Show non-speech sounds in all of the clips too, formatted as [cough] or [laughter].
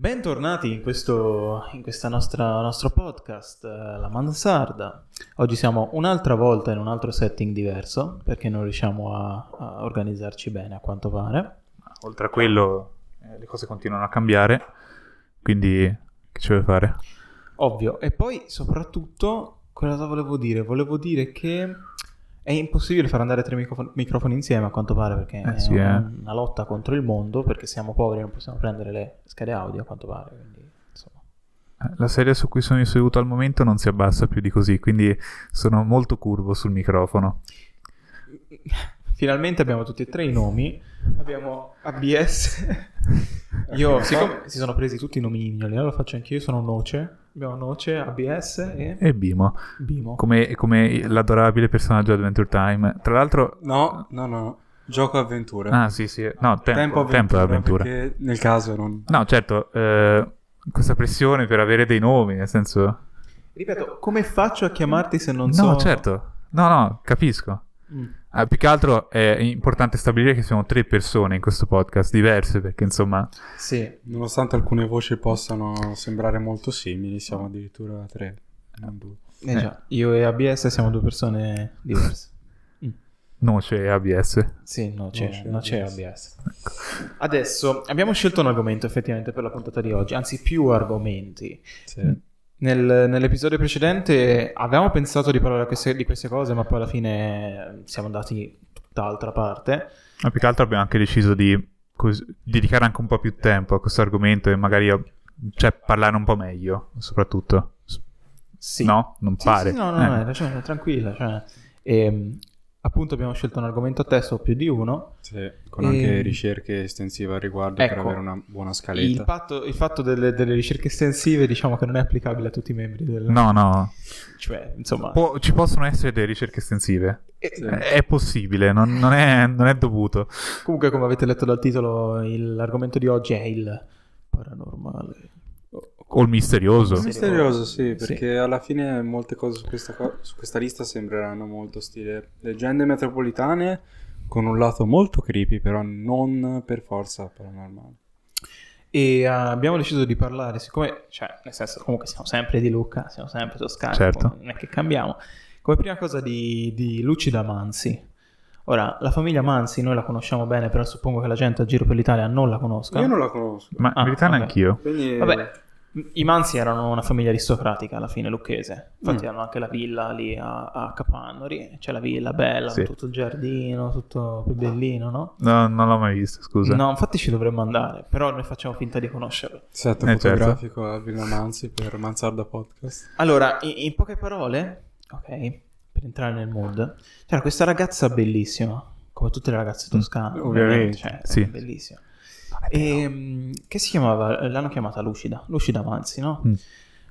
Bentornati in questo in questa nostra, nostro podcast, eh, La Mansarda. Oggi siamo un'altra volta in un altro setting diverso perché non riusciamo a, a organizzarci bene a quanto pare. Oltre a quello, eh, le cose continuano a cambiare, quindi che ci vuoi fare? Ovvio. E poi soprattutto, cosa volevo dire? Volevo dire che è impossibile far andare tre microfoni, microfoni insieme a quanto pare perché Eh, è sì, eh. una lotta contro il mondo perché siamo poveri e non possiamo prendere le schede audio a quanto pare. Quindi. Eh, La sedia su cui sono seduto al momento non si abbassa più di così, quindi sono molto curvo sul microfono. Finalmente abbiamo tutti e tre i nomi. Abbiamo ABS. [laughs] Io, siccome si sono presi tutti i nomi allora lo faccio anch'io. Io sono Noce. Abbiamo Noce, ABS e E Bimo, Bimo. come, come l'adorabile personaggio di Adventure Time. Tra l'altro... No, no, no. Gioco avventure. Ah sì sì, no, tempo, tempo, d'avventura. Perché nel caso non... No, certo, eh, questa pressione per avere dei nomi, nel senso... Ripeto, come faccio a chiamarti se non No, so... certo, no, no, capisco. Mm. Ah, più che altro è importante stabilire che siamo tre persone in questo podcast, diverse, perché insomma... Sì. Nonostante alcune voci possano sembrare molto simili, siamo addirittura tre, non due. Eh già, io e ABS siamo due persone diverse. [laughs] Mm. Noce e ABS. Sì, no, c'è, No, c'è no, c'è ABS. ABS. Adesso abbiamo scelto un argomento effettivamente per la puntata di oggi, anzi più argomenti. Sì. Nel- nell'episodio precedente avevamo pensato di parlare queste- di queste cose, ma poi alla fine siamo andati tutt'altra parte. Ma più che altro abbiamo anche deciso di cos- dedicare anche un po' più tempo a questo argomento e magari cioè, parlare un po' meglio, soprattutto. Sì. No? Non Sì, pare. sì, no, no, Eh. no, ragione, tranquilla. Cioè, ehm, appunto abbiamo scelto un argomento a testo o più di uno. Sì, con E- anche ricerche estensive al riguardo per Ecco, avere una buona Il scaletta. fatto, il fatto delle, delle ricerche estensive diciamo che non è applicabile a tutti i membri del... No, no. Cioè, insomma... Può- ci possono essere delle ricerche estensive. eh, Sì. È è possibile, non, non è, non è dovuto. Comunque, come avete letto dal titolo, il- l'argomento di oggi è il paranormale. O il misterioso. Sì. Misterioso, sì, Sì. perché alla fine molte cose su questa, su questa lista sembreranno molto stile leggende metropolitane con un lato molto creepy, però non per forza paranormale. E eh, abbiamo deciso di parlare, siccome, cioè, nel senso, comunque siamo sempre di Lucca, siamo sempre toscani, Certo. non è che cambiamo. Come prima cosa di, di Lucida Mansi. Ora, la famiglia Mansi noi la conosciamo bene, però suppongo che la gente a giro per l'Italia non la conosca. Io non la conosco. Ma Ah, in verità vabbè. neanch'io. Quindi, Vabbè, i Mansi erano una famiglia aristocratica alla fine lucchese. Infatti Mm. hanno anche la villa lì a, a Capannori. C'è la villa bella, Sì. tutto il giardino, tutto più bellino, no? No, non l'ho mai visto, scusa. No, infatti ci dovremmo andare, però noi facciamo finta di conoscerlo. set Eh, certo. fotografico a Villa Manzi per Mansarda Podcast. Allora, in, in poche parole, ok, per entrare nel mood, c'era questa ragazza bellissima, come tutte le ragazze toscane, Mm, ovviamente, cioè, sì. bellissima. E, mm, che si chiamava? L'hanno chiamata Lucida, Lucida Manzi, no? Mm.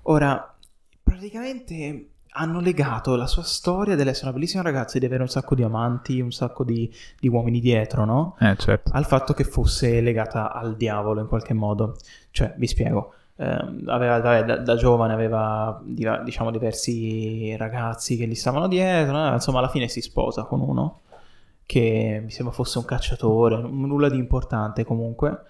Ora, praticamente hanno legato la sua storia dell'essere una bellissima ragazza e di avere un sacco di amanti, un sacco di, di uomini dietro, no? Eh, certo. al fatto che fosse legata al diavolo in qualche modo. Cioè, vi spiego. ehm, aveva, vabbè, da, da giovane aveva diciamo diversi ragazzi che gli stavano dietro, eh, insomma alla fine si sposa con uno che mi sembra fosse un cacciatore, nulla di importante comunque.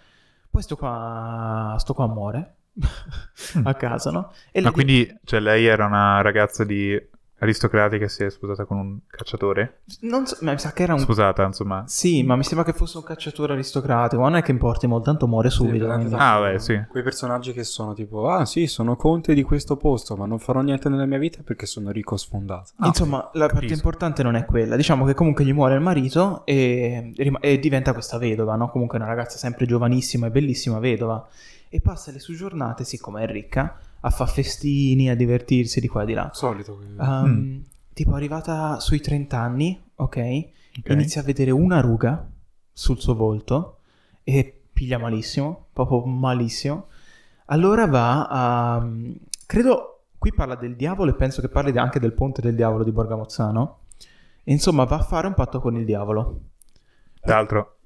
Poi sto qua, sto qua muore [laughs] a casa, no? E Ma quindi, cioè, lei era una ragazza di aristocratica che si è sposata con un cacciatore? non so, ma mi sa che era un... Sposata, insomma. Sì, ma mi sembra che fosse un cacciatore aristocratico, ma non è che importi molto, tanto muore subito. Sì, quindi- Ah, beh, sì. Quei personaggi che sono tipo, ah sì, sono conte di questo posto, ma non farò niente nella mia vita perché sono ricco sfondato. Ah, Insomma, la parte capisco. importante non è quella. Diciamo che comunque gli muore il marito e, e diventa questa vedova, no? Comunque una ragazza sempre giovanissima e bellissima vedova. E passa le sue giornate, siccome è ricca, a fare festini, a divertirsi di qua e di là. Solito. Um, Mm. Tipo arrivata sui 30 anni, ok? Ok. Inizia a vedere una ruga sul suo volto e piglia malissimo, proprio malissimo. Allora va a... Credo, qui parla del diavolo e penso che parli anche del ponte del diavolo di Borgamozzano. E insomma va a fare un patto con il diavolo. Tra l'altro,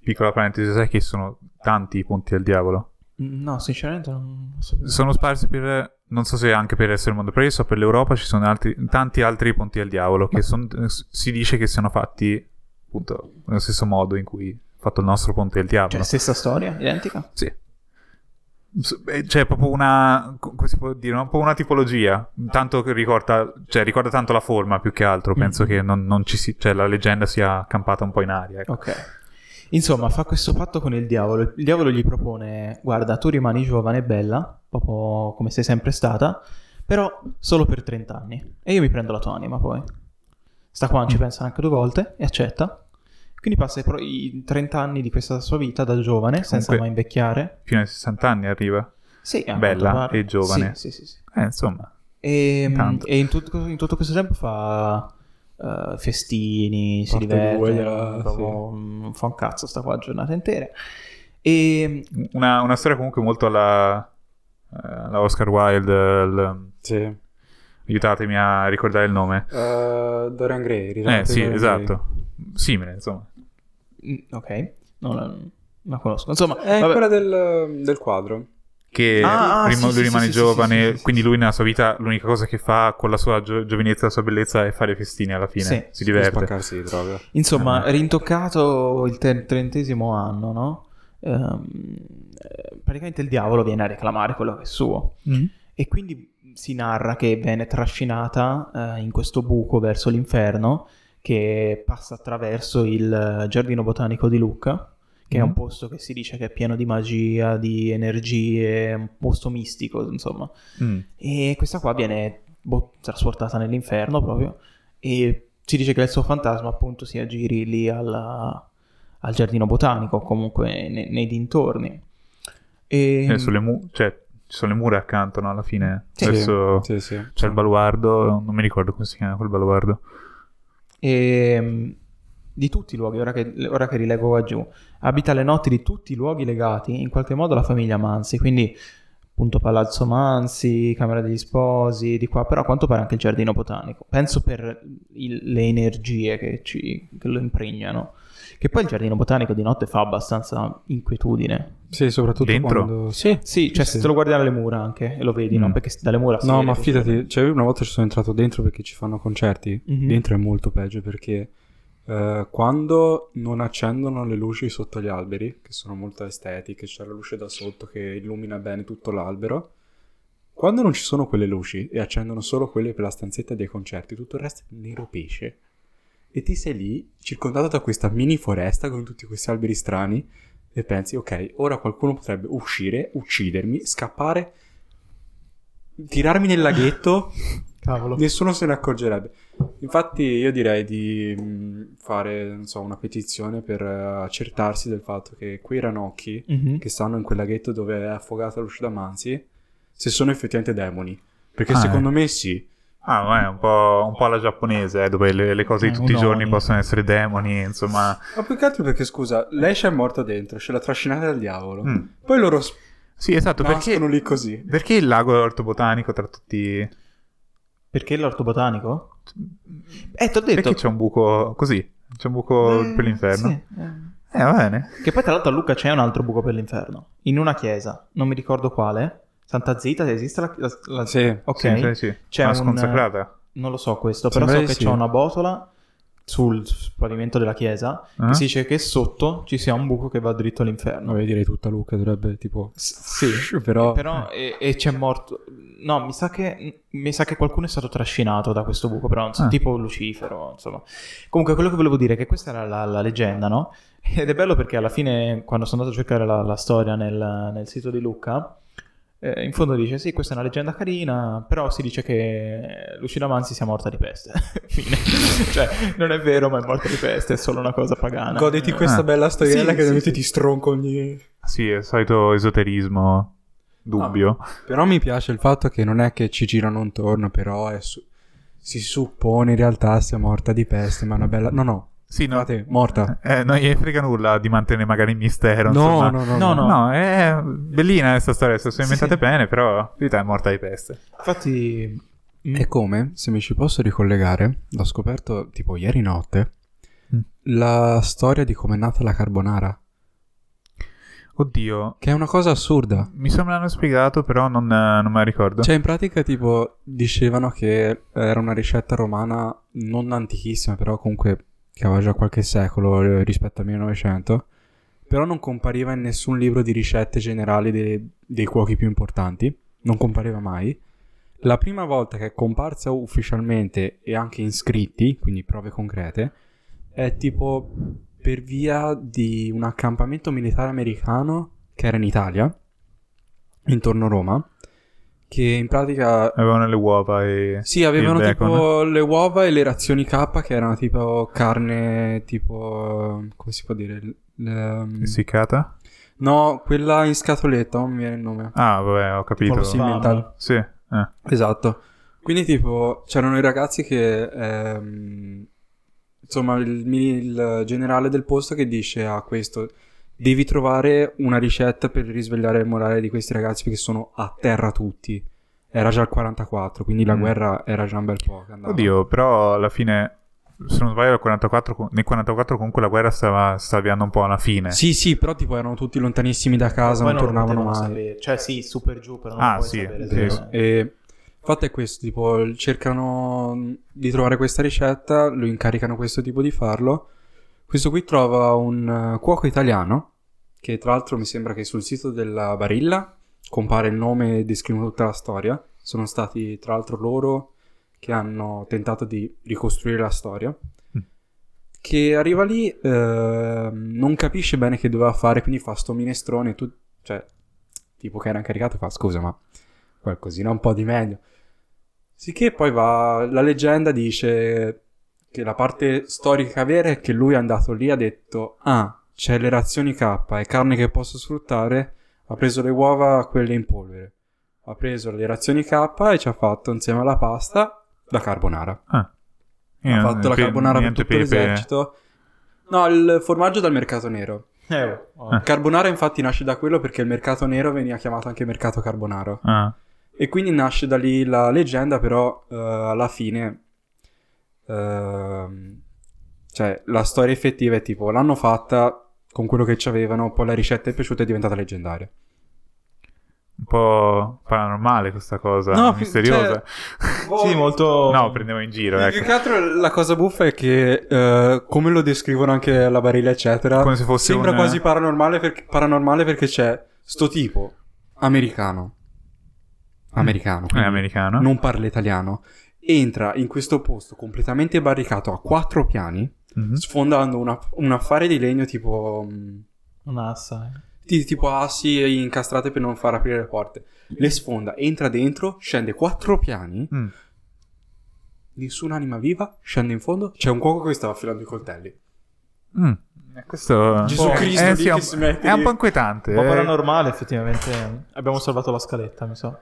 piccola parentesi, sai che sono tanti i punti del diavolo? No, sinceramente non so. Sono sparsi per... Non so se anche per del mondo, però io so per l'Europa ci sono altri, tanti altri ponti del diavolo che son- si dice che siano fatti appunto nello stesso modo in cui ha fatto il nostro ponte del diavolo. Cioè, stessa storia, identica? Sì. Eh, C'è proprio una, co- come si può dire, un po' una tipologia, tanto che ricorda, cioè, ricorda tanto la forma più che altro, penso Mm. che non, non ci si, cioè, la leggenda sia campata un po' in aria. ecco. Ok. Insomma, fa questo patto con il diavolo. Il diavolo gli propone: Guarda, tu rimani giovane e bella, proprio come sei sempre stata, però solo per 30 anni. E io mi prendo la tua anima poi. Sta qua, ci Mm. pensa anche due volte e accetta. Quindi passa i, pro- i 30 anni di questa sua vita da giovane, senza Comunque- mai invecchiare. Fino ai 60 anni arriva. Sì, Bella e giovane. Sì, sì, sì. sì. Eh, insomma, E, Tanto. e in, tutto, in tutto questo tempo fa eh, festini, si diverte, due, gliela- proprio, mm, fa un cazzo sta qua giornata intera. E una, una storia comunque molto alla, eh, alla Oscar Wilde. il- Sì. aiutatemi a ricordare il nome. Uh, Dorian Gray. Eh, sì, Dorian esatto. Simile, insomma. Mm, Ok, non la, non la conosco. Insomma, Gray. È vabbè. quella del, del quadro. Che Ah, ah, prima sì, lui rimane sì, giovane, sì, sì, sì, quindi lui nella sua vita l'unica cosa che fa con la sua gio- giovinezza e la sua bellezza è fare festini alla fine. Sì, si diverte. spaccarsi di droga. Insomma, Ah. rintoccato il te- trentesimo anno, no? Ehm, eh, praticamente il diavolo viene a reclamare quello che è suo. Mm. E quindi si narra che viene trascinata eh, in questo buco verso l'inferno che passa attraverso il eh, giardino botanico di Lucca, che è un Mhm. posto che si dice che è pieno di magia, di energie, un posto mistico, insomma. Mm. E questa qua viene boh, trasportata nell'inferno proprio e si dice che il suo fantasma appunto si aggiri lì alla- al giardino botanico, o comunque ne- nei dintorni. E... Eh, sulle mu- cioè, ci sono le mura accanto, no? Alla fine. Sì. Adesso Sì, sì. c'è il baluardo, non mi ricordo come si chiama quel baluardo. E, mh, di tutti i luoghi, ora che, ora che rilego qua giù, abita le notti di tutti i luoghi legati in qualche modo alla famiglia Mansi, quindi appunto Palazzo Mansi, Camera degli Sposi, di qua, però a quanto pare anche il Giardino Botanico. Penso per il- le energie che, ci, che lo impregnano. Che poi il Giardino Botanico di notte fa abbastanza inquietudine. Sì, soprattutto Dentro? quando... Sì, Sì, cioè sì. se te lo guardi dalle mura anche e lo vedi, no? Mm. Perché dalle mura si No, ma fidati, cioè io una volta ci sono entrato dentro perché ci fanno concerti. Mhm. Dentro è molto peggio perché eh, quando non accendono le luci sotto gli alberi, che sono molto estetiche, c'è la luce da sotto che illumina bene tutto l'albero. Quando non ci sono quelle luci e accendono solo quelle per la stanzetta dei concerti, tutto il resto è nero pesce. E ti sei lì, circondato da questa mini foresta con tutti questi alberi strani, e pensi, ok, ora qualcuno potrebbe uscire, uccidermi, scappare, tirarmi nel laghetto, [laughs] Cavolo. nessuno se ne accorgerebbe. Infatti io direi di fare, non so, una petizione per eh, accertarsi del fatto che quei ranocchi Mhm. che stanno in quel laghetto dove è affogata l'uscita Mansi, se sono effettivamente demoni. Perché Ah, secondo me sì. Ah, ma è un po', un po' alla giapponese, eh, dove le, le cose di Eh, tutti i giorni possono essere demoni, insomma. Ma più che altro perché, scusa, lei c'è morta dentro, ce l'ha trascinata dal diavolo. Mm. Poi loro s- Sì, esatto, perché, nascono lì così. perché il lago è ortobotanico tra tutti... Perché l'orto botanico? Eh, ti ho detto... Perché c'è un buco così? C'è un buco Eh, per l'inferno? sì, eh. Eh, va bene. Che poi tra l'altro a Lucca c'è un altro buco per l'inferno. In una chiesa, non mi ricordo quale. Santa Zita, esiste la... la- la- Sì, Ok. Sì, sì, sì. C'è Una un- sconsacrata. Non lo so questo, però Sembra so che sì. c'è una botola sul pavimento della chiesa Ah. si dice che sotto ci sia un buco che va dritto all'inferno. Vabbè, direi tutta Luca dovrebbe tipo... S- sì, [laughs] però... però e, e c'è morto. No, mi sa che mi sa che qualcuno è stato trascinato da questo buco, però so, Ah. tipo Lucifero, insomma. Comunque quello che volevo dire è che questa era la, la leggenda, no? [laughs] Ed è bello perché alla fine quando sono andato a cercare la, la storia nel, nel sito di Lucca eh, in fondo dice sì, questa è una leggenda carina, però si dice che Lucina Manzi sia morta di peste. [laughs] Fine. [laughs] cioè, non è vero, ma è morta di peste, è solo una cosa pagana. Goditi questa Ah. bella storiella Sì, che sì, veramente sì. ti stronca ogni... Sì, è il solito esoterismo dubbio. Però mi piace il fatto che non è che ci girano intorno, però è su- si suppone in realtà sia morta di peste, ma è una bella... No, no, Sì, no. Guardate, morta. Eh, non gli frega nulla di mantenere magari il mistero. No, insomma. no, no, No, no. no. No, è bellina questa storia, se sono inventate sì. bene, però in verità è morta di peste. Infatti... mm, È come, se mi ci posso ricollegare, l'ho scoperto tipo ieri notte, Mm. la storia di come è nata la carbonara, Oddio, che è una cosa assurda. mi sembra l'hanno spiegato, però non, eh, non me la ricordo. Cioè, in pratica, tipo, dicevano che era una ricetta romana non antichissima, però comunque che aveva già qualche secolo eh, rispetto al 1900, però non compariva in nessun libro di ricette generali de- dei cuochi più importanti, non compariva mai. La prima volta che è comparsa ufficialmente e anche in scritti, quindi prove concrete, è tipo per via di un accampamento militare americano che era in Italia, intorno a Roma, che in pratica Avevano le uova e... sì, avevano tipo le uova e le razioni K che erano tipo carne, tipo... come si può dire? Le- Essiccata? No, quella in scatoletta, non mi viene il nome. Ah, vabbè, ho capito. Tipo lo. Sì, eh. Esatto. Quindi tipo c'erano i ragazzi che... ehm, insomma, il, il generale del posto che dice a questo... Devi trovare una ricetta per risvegliare il morale di questi ragazzi perché sono a terra tutti. Era già il 44, quindi la Mm. guerra era già un bel po' che andava. Oddio, però alla fine, se non sbaglio, nel 44, co- nel 44 comunque la guerra stava, stava avviando un po' alla fine. Sì, sì, però tipo erano tutti lontanissimi da casa, non lo tornavano mai. sapere. Cioè, sì, super giù, però non Ah, puoi sì, sapere. sì. E il fatto è questo, tipo, cercano di trovare questa ricetta, lo incaricano questo tipo di farlo. Questo qui trova un eh, cuoco italiano, che tra l'altro mi sembra che sul sito della Barilla compare il nome e descrivono tutta la storia. Sono stati tra l'altro loro che hanno tentato di ricostruire la storia. Mm. Che arriva lì, eh, non capisce bene che doveva fare, quindi fa sto minestrone, tu, cioè, tipo che era incaricato e fa scusa ma qualcosina un po' di meglio. Sicché poi va, la leggenda dice che la parte storica vera è che lui è andato lì e ha detto ah, c'è le razioni K e carne che posso sfruttare, ha preso le uova, quelle in polvere, ha preso le razioni K e ci ha fatto insieme alla pasta la carbonara. Ah. Ha Io- fatto la pe- carbonara per tutto pepe. l'esercito. No, il formaggio dal mercato nero. Eh, oh. Carbonara infatti nasce da quello perché il mercato nero veniva chiamato anche mercato carbonaro. Ah. E quindi nasce da lì la leggenda, però eh, alla fine... ehm, cioè, la storia effettiva è tipo, l'hanno fatta con quello che ci avevano, poi la ricetta è piaciuta e è diventata leggendaria. Un po' paranormale questa cosa, No, più- misteriosa. [laughs] Sì, molto... No, prendevo in giro, Più ecco. che altro la cosa buffa è che, eh, come lo descrivono anche alla barilla, eccetera, Come se fosse sembra un- quasi paranormale, perché- paranormale perché c'è sto tipo americano. Americano. È quindi americano. non parla italiano, entra in questo posto completamente barricato a quattro piani, Mhm. sfondando una- un affare di legno tipo, mh, Un'assa. eh. di- tipo assi incastrate per non far aprire le porte. Le sfonda, entra dentro, scende quattro piani, Mm. nessun'anima viva, scende in fondo, c'è un cuoco che stava affilando i coltelli. Mm. Eh, Questo Gesù eh, Cristo eh, sì, è un- si mette è un po' inquietante. Un po' eh. paranormale, effettivamente. Abbiamo salvato la scaletta, mi sa.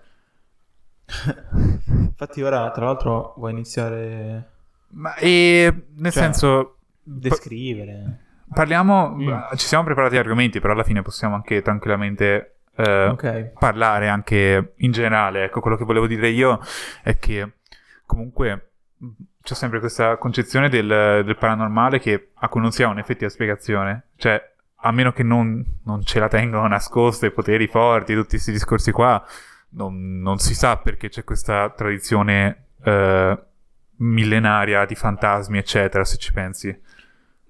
[laughs] Infatti ora, tra l'altro, vuoi iniziare Ma e nel Cioè, senso descrivere? parliamo Mm. ci siamo preparati argomenti, però alla fine possiamo anche tranquillamente eh, Ok. parlare anche in generale. Ecco, quello che volevo dire io è che comunque c'è sempre questa concezione del, del paranormale che, a cui non si ha un'effettiva spiegazione. Cioè, a meno che non, non ce la tengano [laughs] nascoste, poteri forti, tutti questi discorsi qua, non, non si sa perché c'è questa tradizione eh, millenaria di fantasmi, eccetera, se ci pensi.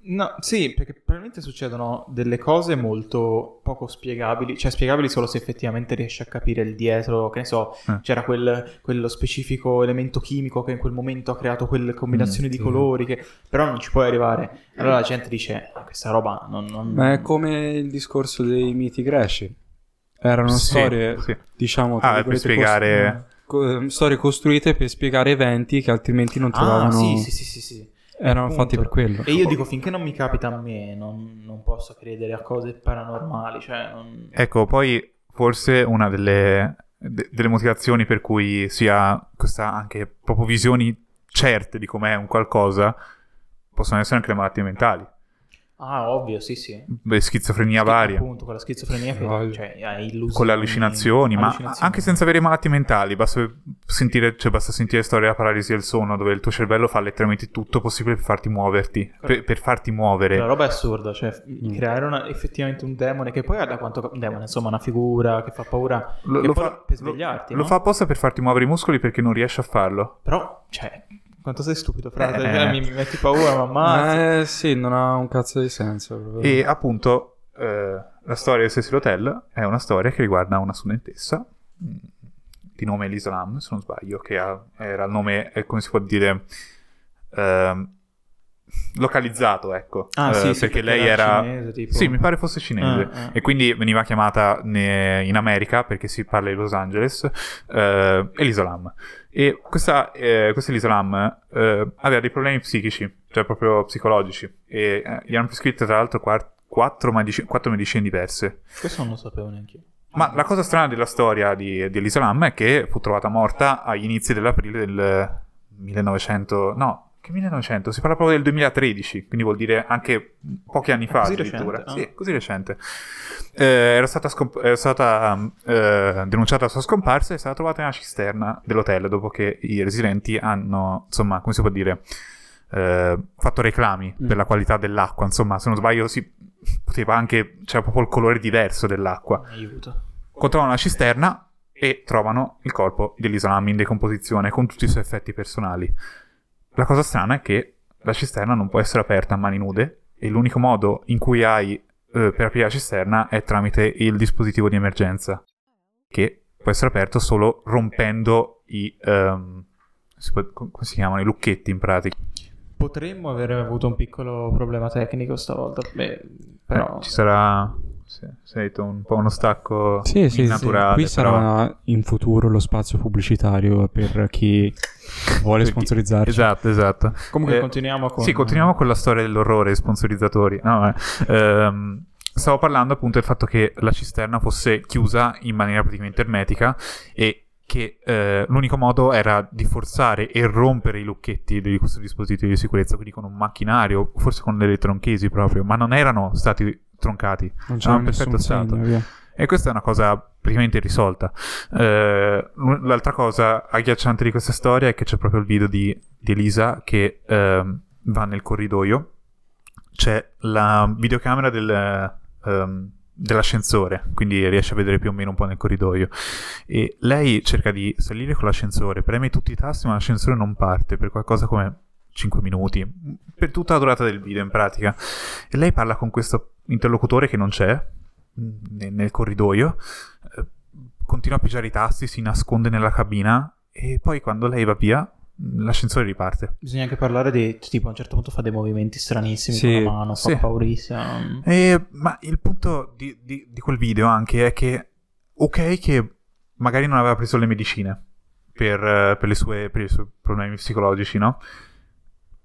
No, sì, perché probabilmente succedono delle cose molto poco spiegabili, cioè spiegabili solo se effettivamente riesci a capire il dietro, che ne so, Eh. c'era quel- quello specifico elemento chimico che in quel momento ha creato quelle combinazioni Mm, di sì. colori, che però non ci puoi arrivare. Allora la gente dice, "Ah, questa roba non... non- Ma è come il discorso dei miti greci. Erano Sì, storie, sì. diciamo, Ah, per spiegare... co- storie costruite per spiegare eventi che altrimenti non Ah, trovavano. sì, sì, sì, sì, sì. Erano Appunto. fatti per quello. E io dico, finché non mi capita a me, non, non posso credere a cose paranormali, cioè... non- Ecco, poi forse una delle, de- delle motivazioni per cui si ha questa anche proprio visioni certe di com'è un qualcosa possono essere anche le malattie mentali, Ah, ovvio, sì, sì. Beh, schizofrenia varia, Appunto, con la schizofrenia che cioè, ha illusioni. con le allucinazioni, ma allucinazioni. anche senza avere malattie mentali, basta sentire, cioè basta sentire storia della paralisi del sonno dove il tuo cervello fa letteralmente tutto possibile per farti muoverti, per, per farti muovere. La roba è assurda, cioè Mm. creare una- effettivamente un demone che poi da quanto un demone, insomma, una figura che fa paura Lo, che lo fa, per lo- svegliarti, lo no? fa apposta per farti muovere i muscoli perché non riesce a farlo. Però, cioè, quanto sei stupido, frate, Eh. Cioè, mi, mi metti paura, mamma. Eh sì, non ha un cazzo di senso. proprio. E appunto, eh, la storia del Cecil Hotel è una storia che riguarda una studentessa mh, di nome Elisa Lam, se non sbaglio, che ha- era il nome, eh, come si può dire, ehm, localizzato, ecco. Ah, Eh, sì, sì, perché lei era cinese, tipo. Sì, mi pare fosse cinese. Ah, ah. E quindi veniva chiamata ne- in America, perché si parla di Los Angeles, eh, Elisa Lam. E questa, eh, questa Elisa Lam eh, aveva dei problemi psichici, cioè proprio psicologici, e eh, gli hanno prescritto tra l'altro quar- quattro, medici- quattro medicine diverse. Questo non lo sapevo neanche io. Ma la cosa strana della storia di, di Elisa Lam è che fu trovata morta agli inizi dell'aprile del 1900... No, che 1900? Si parla proprio del 2013, quindi vuol dire anche pochi anni fa così addirittura. recente, ah. Sì, così recente. Eh, era stata, scomp- era stata eh, denunciata la sua scomparsa e è stata trovata nella cisterna dell'hotel dopo che i residenti hanno, insomma, come si può dire, eh, fatto reclami Mm. per la qualità dell'acqua. Insomma, se non sbaglio, si poteva anche, c'era proprio il colore diverso dell'acqua Aiuto. controllano la cisterna e trovano il corpo di Elisa Lam in decomposizione con tutti i suoi effetti personali. La cosa strana è che la cisterna non può essere aperta a mani nude e l'unico modo in cui hai eh, per aprire la cisterna è tramite il dispositivo di emergenza che può essere aperto solo rompendo i ehm, si può- come si chiamano i lucchetti in pratica. Potremmo avere avuto un piccolo problema tecnico stavolta, beh, però... Eh, ci sarà sì, detto un po' uno stacco Sì, sì, sì. naturale Qui però- sarà in futuro lo spazio pubblicitario per chi vuole sponsorizzarci. Esatto, esatto. Comunque Eh, continuiamo con... Sì, continuiamo con la storia dell'orrore sponsorizzatori. No, eh, ehm, stavo parlando appunto del fatto che la cisterna fosse chiusa in maniera praticamente ermetica e che eh, l'unico modo era di forzare e rompere i lucchetti di questo dispositivo di sicurezza, quindi con un macchinario, forse con delle tronchesi proprio, ma non erano stati troncati. Non c'è Ah, perfetto stato. segno. E questa è una cosa praticamente risolta. Eh, l'altra cosa agghiacciante di questa storia è che c'è proprio il video di, di Elisa che ehm, va nel corridoio. C'è la videocamera del, ehm, dell'ascensore, quindi riesce a vedere più o meno un po' nel corridoio. E lei cerca di salire con l'ascensore, preme tutti i tasti, ma l'ascensore non parte per qualcosa come 5 minuti, per tutta la durata del video in pratica. E lei parla con questo interlocutore che non c'è nel corridoio, eh, continua a pigiare i tasti, si nasconde nella cabina e poi quando lei va via l'ascensore riparte. Bisogna anche parlare di... tipo a un certo punto fa dei movimenti stranissimi Sì, con la mano, sì. fa paurissima. E- ma il punto di, di- di quel video anche è che, ok, che magari non aveva preso le medicine per, per le sue- per i suoi problemi psicologici, no?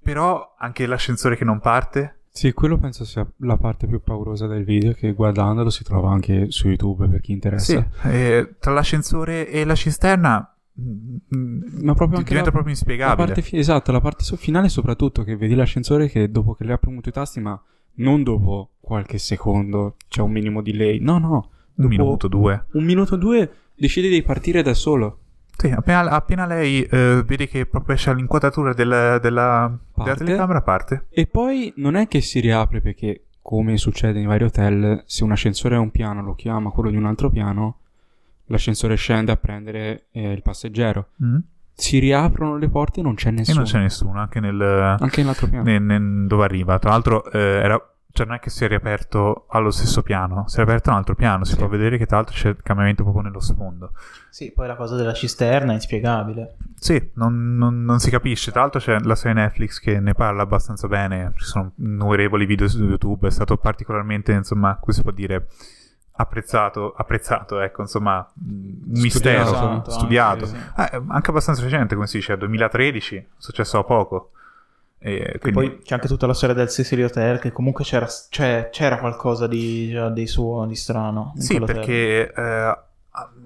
Però anche l'ascensore che non parte, Sì, quello penso sia la parte più paurosa del video che guardandolo si trova anche su YouTube per chi interessa. sì, e tra l'ascensore e la cisterna Ma proprio anche diventa la- proprio La inspiegabile. parte fi- esatto, la parte finale soprattutto che vedi l'ascensore che dopo che le ha premuto i tasti, ma non dopo qualche secondo, c'è un minimo delay. No, no. Un minuto, due. Un minuto due decide di partire da solo. Sì, appena, appena lei eh, vede che proprio esce l'inquadratura del- della, della Parte. telecamera, parte. E poi non è che si riapre perché, come succede in vari hotel, se un ascensore è un piano lo chiama quello di un altro piano, l'ascensore scende a prendere eh, il passeggero. Mm. Si riaprono le porte e non c'è E nessuno. non c'è nessuno, anche nel, Anche nell'altro piano. ne- ne- dove arriva. Tra l'altro, eh, era, cioè non è che si è riaperto allo stesso piano, si è riaperto a un altro piano. Si Sì. può vedere che tra l'altro c'è il cambiamento proprio nello sfondo. Sì, poi la cosa della cisterna è inspiegabile. Sì, non, non- non si capisce. Tra l'altro c'è la serie Netflix che ne parla abbastanza bene. Ci sono innumerevoli video su YouTube. È stato particolarmente, insomma, come si può dire, apprezzato. Apprezzato, ecco, insomma, un mistero Studiato, studiato. anche, sì. Eh, anche abbastanza recente, come si dice, 2013, è successo da poco. E quindi, poi c'è anche tutta la storia del Cecily Hotel, che comunque c'era, c'è- c'era qualcosa di, già di suo, di strano. in Sì, perché eh,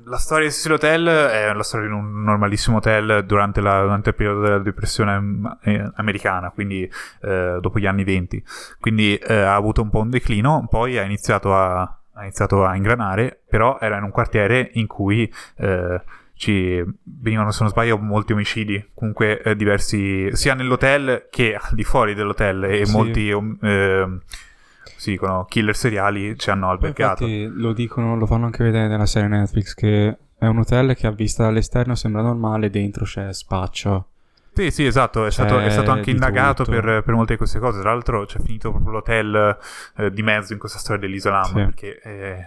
la storia di Cecil Hotel è la storia di un normalissimo hotel durante, la- durante il periodo della depressione eh, americana, quindi eh, dopo gli anni 20. Quindi eh, ha avuto un po' un declino, poi ha iniziato a, ha iniziato a ingranare, però era in un quartiere in cui eh, ci venivano, se non sbaglio, molti omicidi, comunque eh, diversi, sia nell'hotel che al di fuori dell'hotel, e Sì. molti... ehm, si dicono killer seriali ci hanno albergato. infatti lo dicono, lo fanno anche vedere nella serie Netflix che è un hotel che a vista dall'esterno sembra normale, dentro c'è spaccio. Sì, sì, esatto, è, stato, è stato anche indagato per, per molte di queste cose. Tra l'altro c'è finito proprio l'hotel eh, di mezzo in questa storia dell'Islam, Sì. perché eh,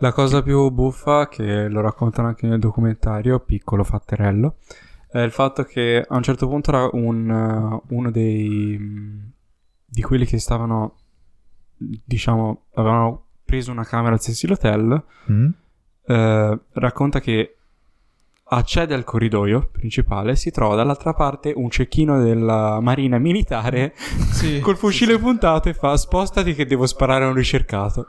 La cosa più buffa, che lo raccontano anche nel documentario, piccolo fatterello, è il fatto che a un certo punto era un, uh, uno dei mh, di quelli che stavano, diciamo, avevano preso una camera al Cecil Hotel, eh, racconta che accede al corridoio principale, si trova dall'altra parte un cecchino della marina militare [laughs] [laughs] col fucile puntato e fa spostati che devo sparare a un ricercato.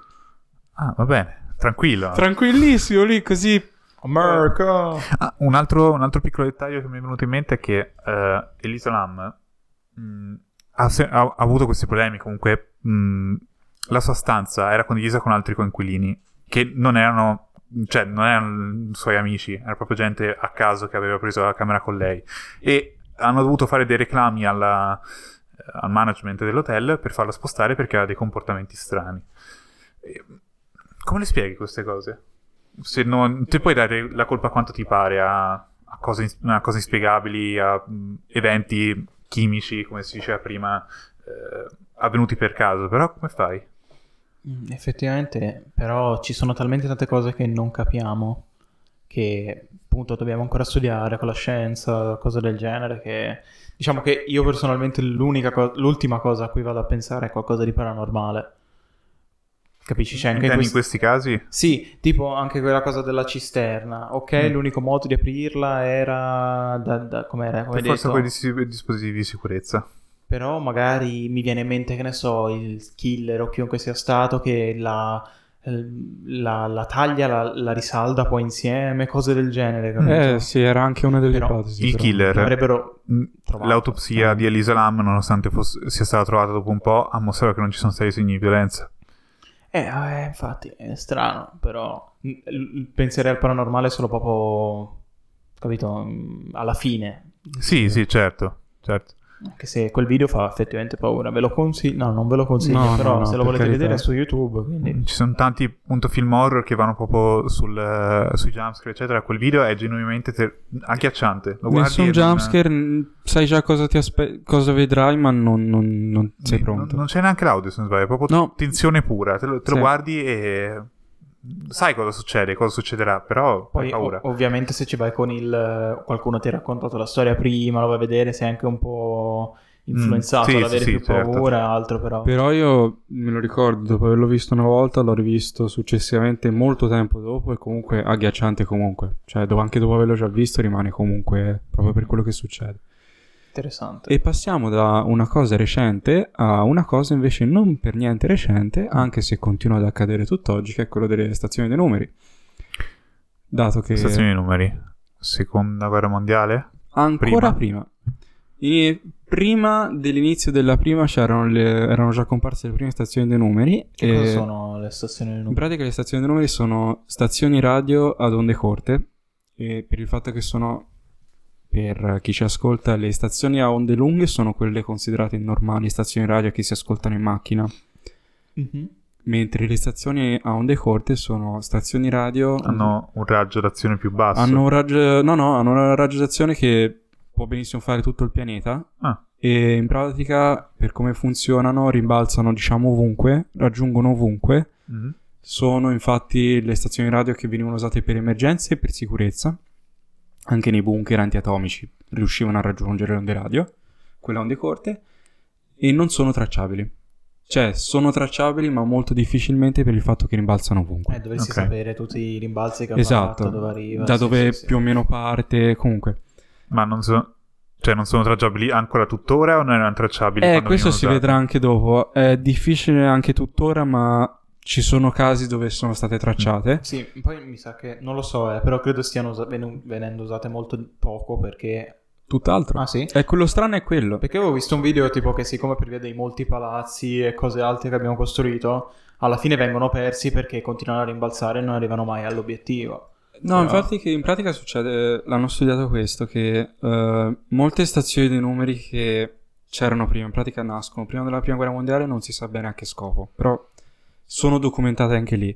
Ah, va bene, tranquillo. Tranquillissimo lì così America! Ah, un, altro, un altro piccolo dettaglio che mi è venuto in mente è che eh, l'Islam mh, ha, se- ha- ha avuto questi problemi. Comunque, mh, la sua stanza era condivisa con altri coinquilini che non erano, cioè, non erano suoi amici, era proprio gente a caso che aveva preso la camera con lei. E hanno dovuto fare dei reclami alla- al management dell'hotel per farla spostare perché aveva dei comportamenti strani. E come le spieghi queste cose? Se non, ti puoi dare la colpa quanto ti pare a, a cose, a cose inspiegabili, a mh, eventi chimici, come si diceva prima, eh, avvenuti per caso, però come fai? Mm, Effettivamente, però ci sono talmente tante cose che non capiamo che appunto dobbiamo ancora studiare con la scienza, cose del genere che diciamo che io personalmente co- l'ultima cosa a cui vado a pensare è qualcosa di paranormale. Capisci? C'è anche Intendi in in questi- questi casi? Sì, tipo anche quella cosa della cisterna. Ok, Mm. l'unico modo di aprirla era da, da com'era, come Per forza detto? quei dis- dispositivi di sicurezza. Però magari mi viene in mente, che ne so, il killer o chiunque sia stato che la, la, la taglia, la, la risalda poi insieme, cose del genere. capito? Eh sì, era anche una delle Però ipotesi. Il però. killer, Avrebbero trovato. l'autopsia Eh. di Elisa Lam, nonostante fosse- sia stata trovata dopo un po', ha mostrato che non ci sono stati segni di violenza. Eh, eh, infatti, è strano, però mm, l- penserei al paranormale solo proprio, capito, mm, alla fine. Sì, sì, certo, certo. Anche se quel video fa effettivamente paura. Ve lo consiglio? No, non ve lo consiglio, No, però no, no, se lo per volete carità. vedere è su YouTube, quindi... Ci sono tanti appunto film horror che vanno proprio sul, eh, sui jumpscare, eccetera. Quel video è genuinamente ter- agghiacciante. Lo guardi Nessun non- jumpscare, n- sai già cosa, ti aspe- cosa vedrai, ma non, non- non sei pronto. Non, non c'è neanche l'audio, se non sbaglio, è proprio No. tensione pura. Te lo, te lo Sì. guardi e sai cosa succede, cosa succederà, però Poi paura. ov- ovviamente se ci vai con il... qualcuno ti ha raccontato la storia prima, lo vai a vedere, sei anche un po' influenzato Mm, sì, ad sì, avere sì, più certo. paura altro, però... Però io me lo ricordo, dopo averlo visto una volta, l'ho rivisto successivamente molto tempo dopo e comunque agghiacciante comunque. Cioè, do- anche dopo averlo già visto rimane comunque proprio per quello che succede. Interessante. E passiamo da una cosa recente a una cosa invece non per niente recente, anche se continua ad accadere tutt'oggi, che è quello delle stazioni dei numeri. Dato che... Stazioni di numeri. Seconda guerra mondiale? Ancora Prima. prima. Prima dell'inizio della prima c'erano le- erano già comparse le prime stazioni dei numeri. Che e cosa sono le stazioni di In numeri? pratica le stazioni dei numeri sono stazioni radio ad onde corte e per il fatto che sono, per chi ci ascolta, le stazioni a onde lunghe sono quelle considerate normali stazioni radio che si ascoltano in macchina, Mhm. mentre le stazioni a onde corte sono stazioni radio... Hanno un raggio d'azione più basso. hanno un raggio... No, no, hanno una raggio d'azione che può benissimo fare tutto il pianeta Ah, e in pratica per come funzionano rimbalzano diciamo ovunque, raggiungono ovunque mhm. sono infatti le stazioni radio che venivano usate per emergenze e per sicurezza anche nei bunker antiatomici riuscivano a raggiungere le onde radio quelle onde corte e non sono tracciabili cioè sono tracciabili ma molto difficilmente per il fatto che rimbalzano ovunque Eh, dovresti Ok. sapere tutti i rimbalzi che ha esatto fatto, dove arriva. da sì, dove sì, sì. più o meno parte comunque Ma non so... Cioè, non sono tracciabili ancora tuttora o non erano tracciabili? Eh, questo si usati? vedrà anche dopo. È difficile anche tuttora, ma ci sono casi dove sono state tracciate. Sì, poi mi sa che, non lo so, eh, però credo stiano usa- venu- venendo usate molto poco perché... Tutt'altro. Ah sì? E quello strano è quello. Perché avevo visto un video tipo che siccome per via dei molti palazzi e cose alte che abbiamo costruito, alla fine vengono persi perché continuano a rimbalzare e non arrivano mai all'obiettivo. No, Però- infatti che in pratica succede, l'hanno studiato questo, che eh, molte stazioni dei numeri che c'erano prima, in pratica nascono prima della prima guerra mondiale, non si sa bene a che scopo, però sono documentate anche lì.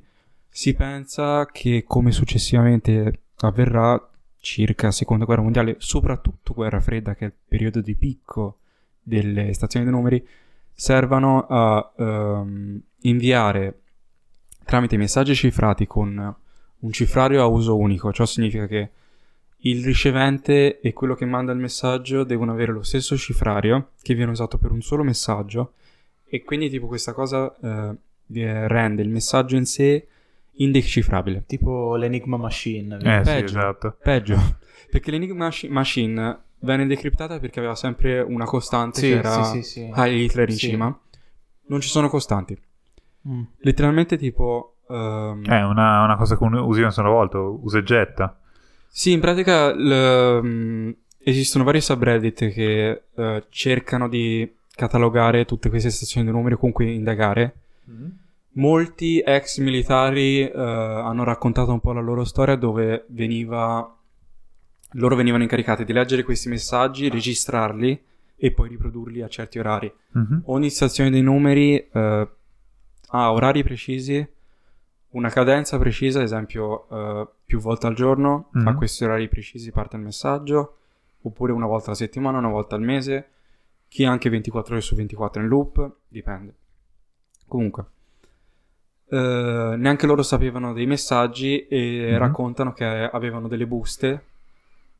Si pensa che come successivamente avverrà circa seconda guerra mondiale, soprattutto guerra fredda, che è il periodo di picco delle stazioni dei numeri, servano a ehm, inviare tramite messaggi cifrati con un cifrario a uso unico. Ciò significa che il ricevente e quello che manda il messaggio devono avere lo stesso cifrario che viene usato per un solo messaggio e quindi tipo questa cosa eh, rende il messaggio in sé indecifrabile. Tipo l'Enigma Machine. Eh sì, Peggio. esatto. Peggio, [laughs] perché l'Enigma Machi- Machine venne decriptata perché aveva sempre una costante Sì, che era sì, sì, sì. Hitler in Sì. cima. Non ci sono costanti. Mm. Letteralmente tipo... ehm, È una, una cosa che uno usi una sola volta, usa e getta. Sì, in pratica l- mm, esistono vari subreddit che eh, cercano di catalogare tutte queste stazioni di numeri comunque indagare. Molti ex militari eh, hanno raccontato un po' la loro storia dove veniva... loro venivano incaricati di leggere questi messaggi, registrarli e poi riprodurli a certi orari. Mhm. Ogni stazione dei numeri eh, ha orari precisi, una cadenza precisa, ad esempio eh, più volte al giorno, Mhm. a questi orari precisi parte il messaggio, oppure una volta alla settimana, una volta al mese, chi anche 24 ore su 24 in loop, dipende. Comunque, eh, neanche loro sapevano dei messaggi e Mhm. raccontano che avevano delle buste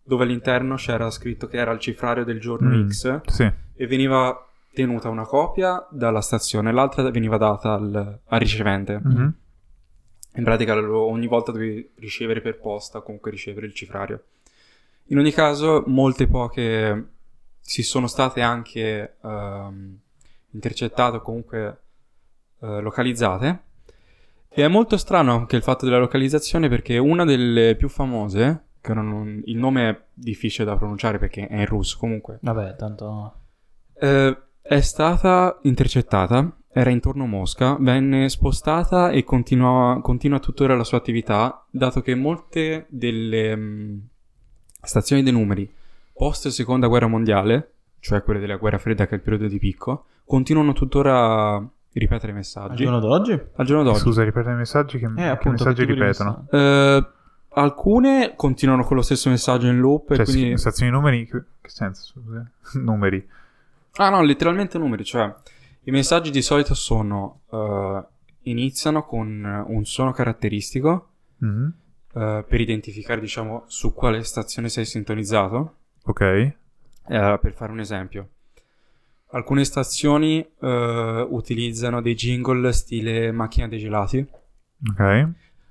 dove all'interno c'era scritto che era il cifrario del giorno Mm, X Sì. e veniva tenuta una copia dalla stazione, l'altra veniva data al, al ricevente. Mhm. In pratica ogni volta dovevi ricevere per posta, comunque ricevere il cifrario. In ogni caso, molte poche si sono state anche ehm, intercettate o comunque eh, localizzate. E è molto strano anche il fatto della localizzazione perché una delle più famose, che non- il nome è difficile da pronunciare perché è in russo comunque, Vabbè, tanto... eh, è stata intercettata, era intorno a Mosca, venne spostata e continua, continua tuttora la sua attività, dato che molte delle mh, stazioni dei numeri post seconda guerra mondiale, cioè quelle della guerra fredda che è il periodo di picco, continuano tuttora ripetere i Al messaggi. giorno d'oggi? Al giorno d'oggi. Scusa, ripete i messaggi che, Eh, che appunto, messaggi che ripetono. Eh, alcune continuano con lo stesso messaggio in loop, e Cioè, quindi... stazioni numeri, che senso? Scusa? [laughs] Numeri. Ah no, letteralmente numeri, cioè i messaggi di solito sono eh, iniziano con un suono caratteristico Mhm. eh, per identificare, diciamo, su quale stazione sei sintonizzato. Ok. Eh, per fare un esempio, alcune stazioni eh, utilizzano dei jingle stile macchina dei gelati, Ok.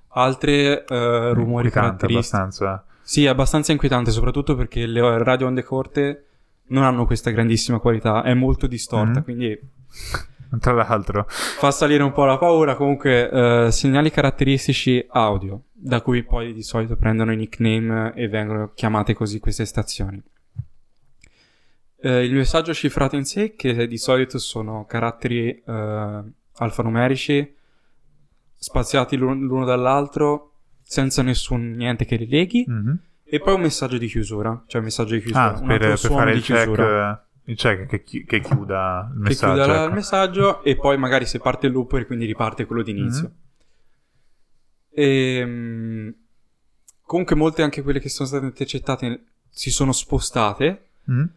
altre eh, rumori caratteristici. abbastanza. Sì, è abbastanza inquietante, soprattutto perché le radio onde corte non hanno questa grandissima qualità, è molto distorta, Mhm. quindi [laughs] Tra l'altro. fa salire un po' la paura. Comunque, eh, segnali caratteristici audio, da cui poi di solito prendono i nickname e vengono chiamate così queste stazioni. Eh, il messaggio cifrato in sé, che di solito sono caratteri eh, alfanumerici, spaziati l'un- l'uno dall'altro, senza nessun niente che li leghi, Mhm. e poi un messaggio di chiusura, cioè un messaggio di chiusura, Ah, un per, altro per suono fare di il check, chiusura. il check che, chi- che chiuda il che messaggio. chiude la- ecco. il messaggio e poi magari se parte il loop e quindi riparte quello d'inizio. Mhm. Ehm, comunque molte anche quelle che sono state intercettate si sono spostate. Mhm.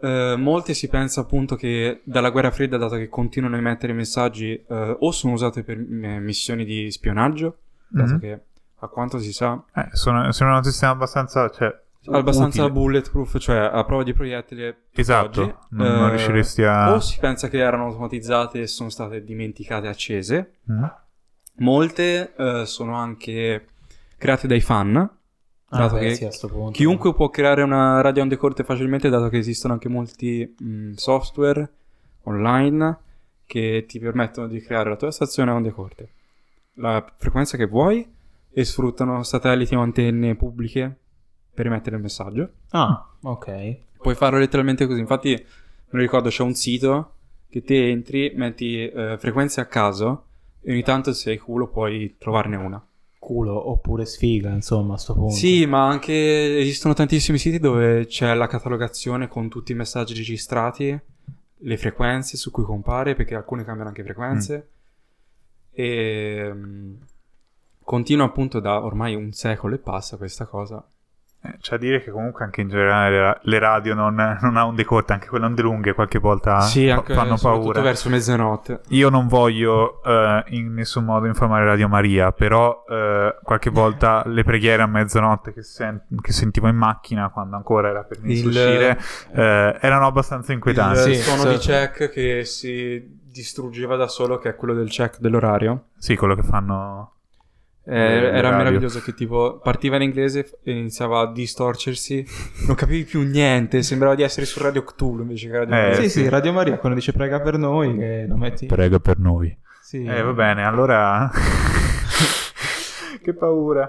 Eh, molte si pensa appunto che dalla guerra fredda, dato che continuano a emettere messaggi, eh, o sono usate per eh, missioni di spionaggio, dato Mhm. che a quanto si sa, Eh, sono, sono un sistema abbastanza. Cioè, abbastanza utile. bulletproof, cioè a prova di proiettile. Esatto, oggi. non- non Eh, riusciresti a- O si pensa che erano automatizzate e sono state dimenticate accese. Mhm. Molte sono anche create dai fan. Ah, Dato beh, che sì, punto. Chiunque può creare una radio onde corte facilmente, dato che esistono anche molti mh, software online che ti permettono di creare la tua stazione a onde corte. La frequenza che vuoi e sfruttano satelliti o antenne pubbliche per emettere il messaggio. Ah, ok. Puoi farlo letteralmente così. Infatti, me lo ricordo, c'è un sito che te entri, metti eh, frequenze a caso e ogni tanto se hai culo puoi trovarne una. Culo oppure sfiga, insomma, a sto punto. Sì, ma anche esistono tantissimi siti dove c'è la catalogazione con tutti i messaggi registrati, le frequenze su cui compare, perché alcune cambiano anche frequenze. E mm, continua appunto da ormai un secolo e passa questa cosa. C'è da dire che comunque anche in generale le radio non, non ha un decorte, anche quelle onde lunghe qualche volta sì, fa- anche fanno paura. verso mezzanotte. Io non voglio eh, in nessun modo infamare Radio Maria, però eh, qualche volta [laughs] le preghiere a mezzanotte che, sen- che sentivo in macchina quando ancora era permesso Il- uscire eh, erano abbastanza inquietanti. Il Sì, suono sì. di check che si distruggeva da solo, che è quello del check dell'orario. Sì, quello che fanno. Eh, Eh, era radio. meraviglioso che tipo partiva in inglese e iniziava a distorcersi, non capivi più niente, sembrava di essere su Radio Cthulhu invece che Radio Eh, Maria. sì, sì. sì, Radio Maria quando dice prega per noi, che lo metti... Prega per noi. Sì. Eh, va bene, allora. [laughs] che paura.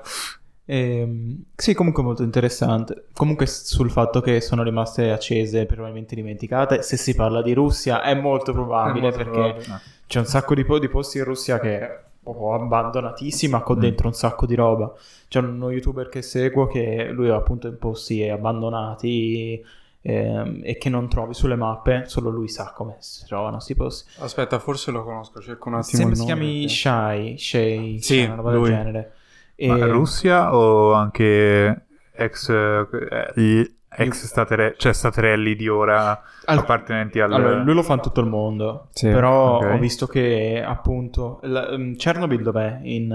Ehm, sì, comunque molto interessante. Comunque sul fatto che sono rimaste accese, probabilmente dimenticate. Se si parla di Russia è molto probabile molto perché probabile. c'è un sacco di, po- di posti in Russia che proprio abbandonatissima con Mm. dentro un sacco di roba. C'è uno youtuber che seguo che lui appunto in posti abbandonati ehm, e che non trovi sulle mappe, solo lui sa come si trovano questi posti. Aspetta, forse lo conosco, cerco un attimo Sembra si chiami perché- Shai, Shay, Sì, una roba lui. del genere. E- Ma Russia o anche ex, eh, gli ex statere- cioè staterelli di ora Al- appartenenti al... Allora, lui lo fa in tutto il mondo, Sì, però ok. ho visto che appunto la- um, Chernobyl dov'è? In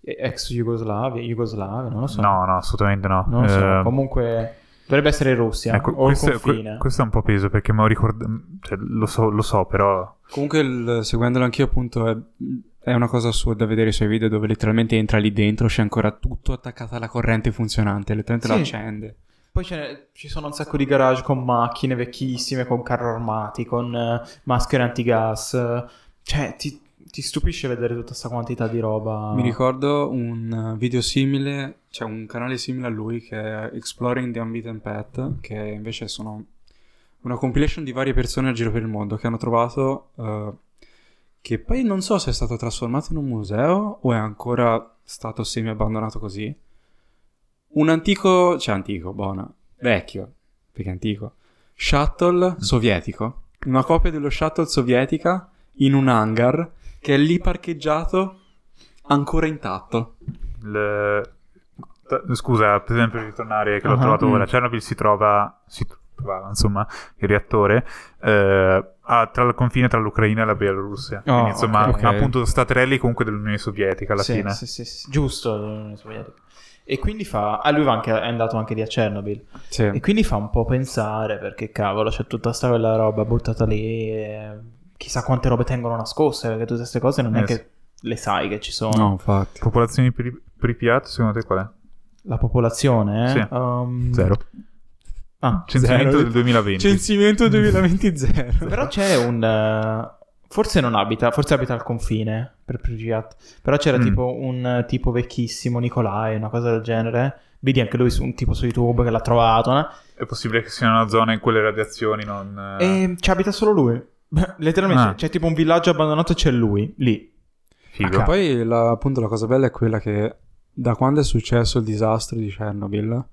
eh, ex Jugoslavia, Jugoslavia, non lo so. No, no, assolutamente no. non lo so. Eh, Comunque dovrebbe essere in Russia ecco, o questo, que- questo è un po' peso perché me lo ricordo, cioè, lo, so, lo so, però Comunque, il- seguendolo anch'io, appunto, è, è una cosa assurda vedere i suoi video dove letteralmente entra lì dentro, c'è ancora tutto attaccato alla corrente funzionante, letteralmente lo Sì. accende. Poi ci sono un sacco di garage con macchine vecchissime, con carri armati, con eh, maschere antigas. Cioè, ti, ti stupisce vedere tutta questa quantità di roba. Mi ricordo un uh, video simile, c'è un canale simile a lui che è Exploring the Unbeaten Path, che invece sono una compilation di varie persone a giro per il mondo che hanno trovato, uh, che poi non so se è stato trasformato in un museo o è ancora stato semi abbandonato così. Un antico, cioè antico, buona, vecchio, perché è antico, shuttle sovietico. Una copia dello shuttle sovietica in un hangar che è lì parcheggiato ancora intatto. t- scusa, per esempio ritornare che l'ho Ah, trovato mm. ora, Chernobyl si trova, si trovava insomma il reattore eh, a- tra il confine tra l'Ucraina e la Bielorussia. Oh, Quindi insomma ok, ok. appunto staterelli comunque dell'Unione Sovietica alla Sì, fine. sì, sì, sì. Giusto, l'Unione Sovietica. E quindi fa... Ah, lui va anche, è andato anche lì a Chernobyl. Sì. E quindi fa un po' pensare, perché cavolo, c'è tutta sta quella roba buttata lì. e Chissà quante robe tengono nascoste, perché tutte queste cose non è Eh, sì. che le sai che ci sono. No, infatti. Popolazione di Pri- Pripyat secondo te qual è? La popolazione, eh? Sì. Um, Zero. Ah, Censimento zero. del 2020. Censimento 2020 [laughs] zero. Però c'è un... eh, Forse non abita, forse abita al confine per Pripyat. Però c'era Mm. tipo un tipo vecchissimo, Nicolai, una cosa del genere. Vedi anche lui su un tipo su YouTube che l'ha trovato, no? È possibile che sia una zona in cui le radiazioni non... eh, E ci abita solo lui. [laughs] Letteralmente Ah. c'è tipo un villaggio abbandonato e c'è lui, lì. Figo. Poi la- appunto la cosa bella è quella che da quando è successo il disastro di Chernobyl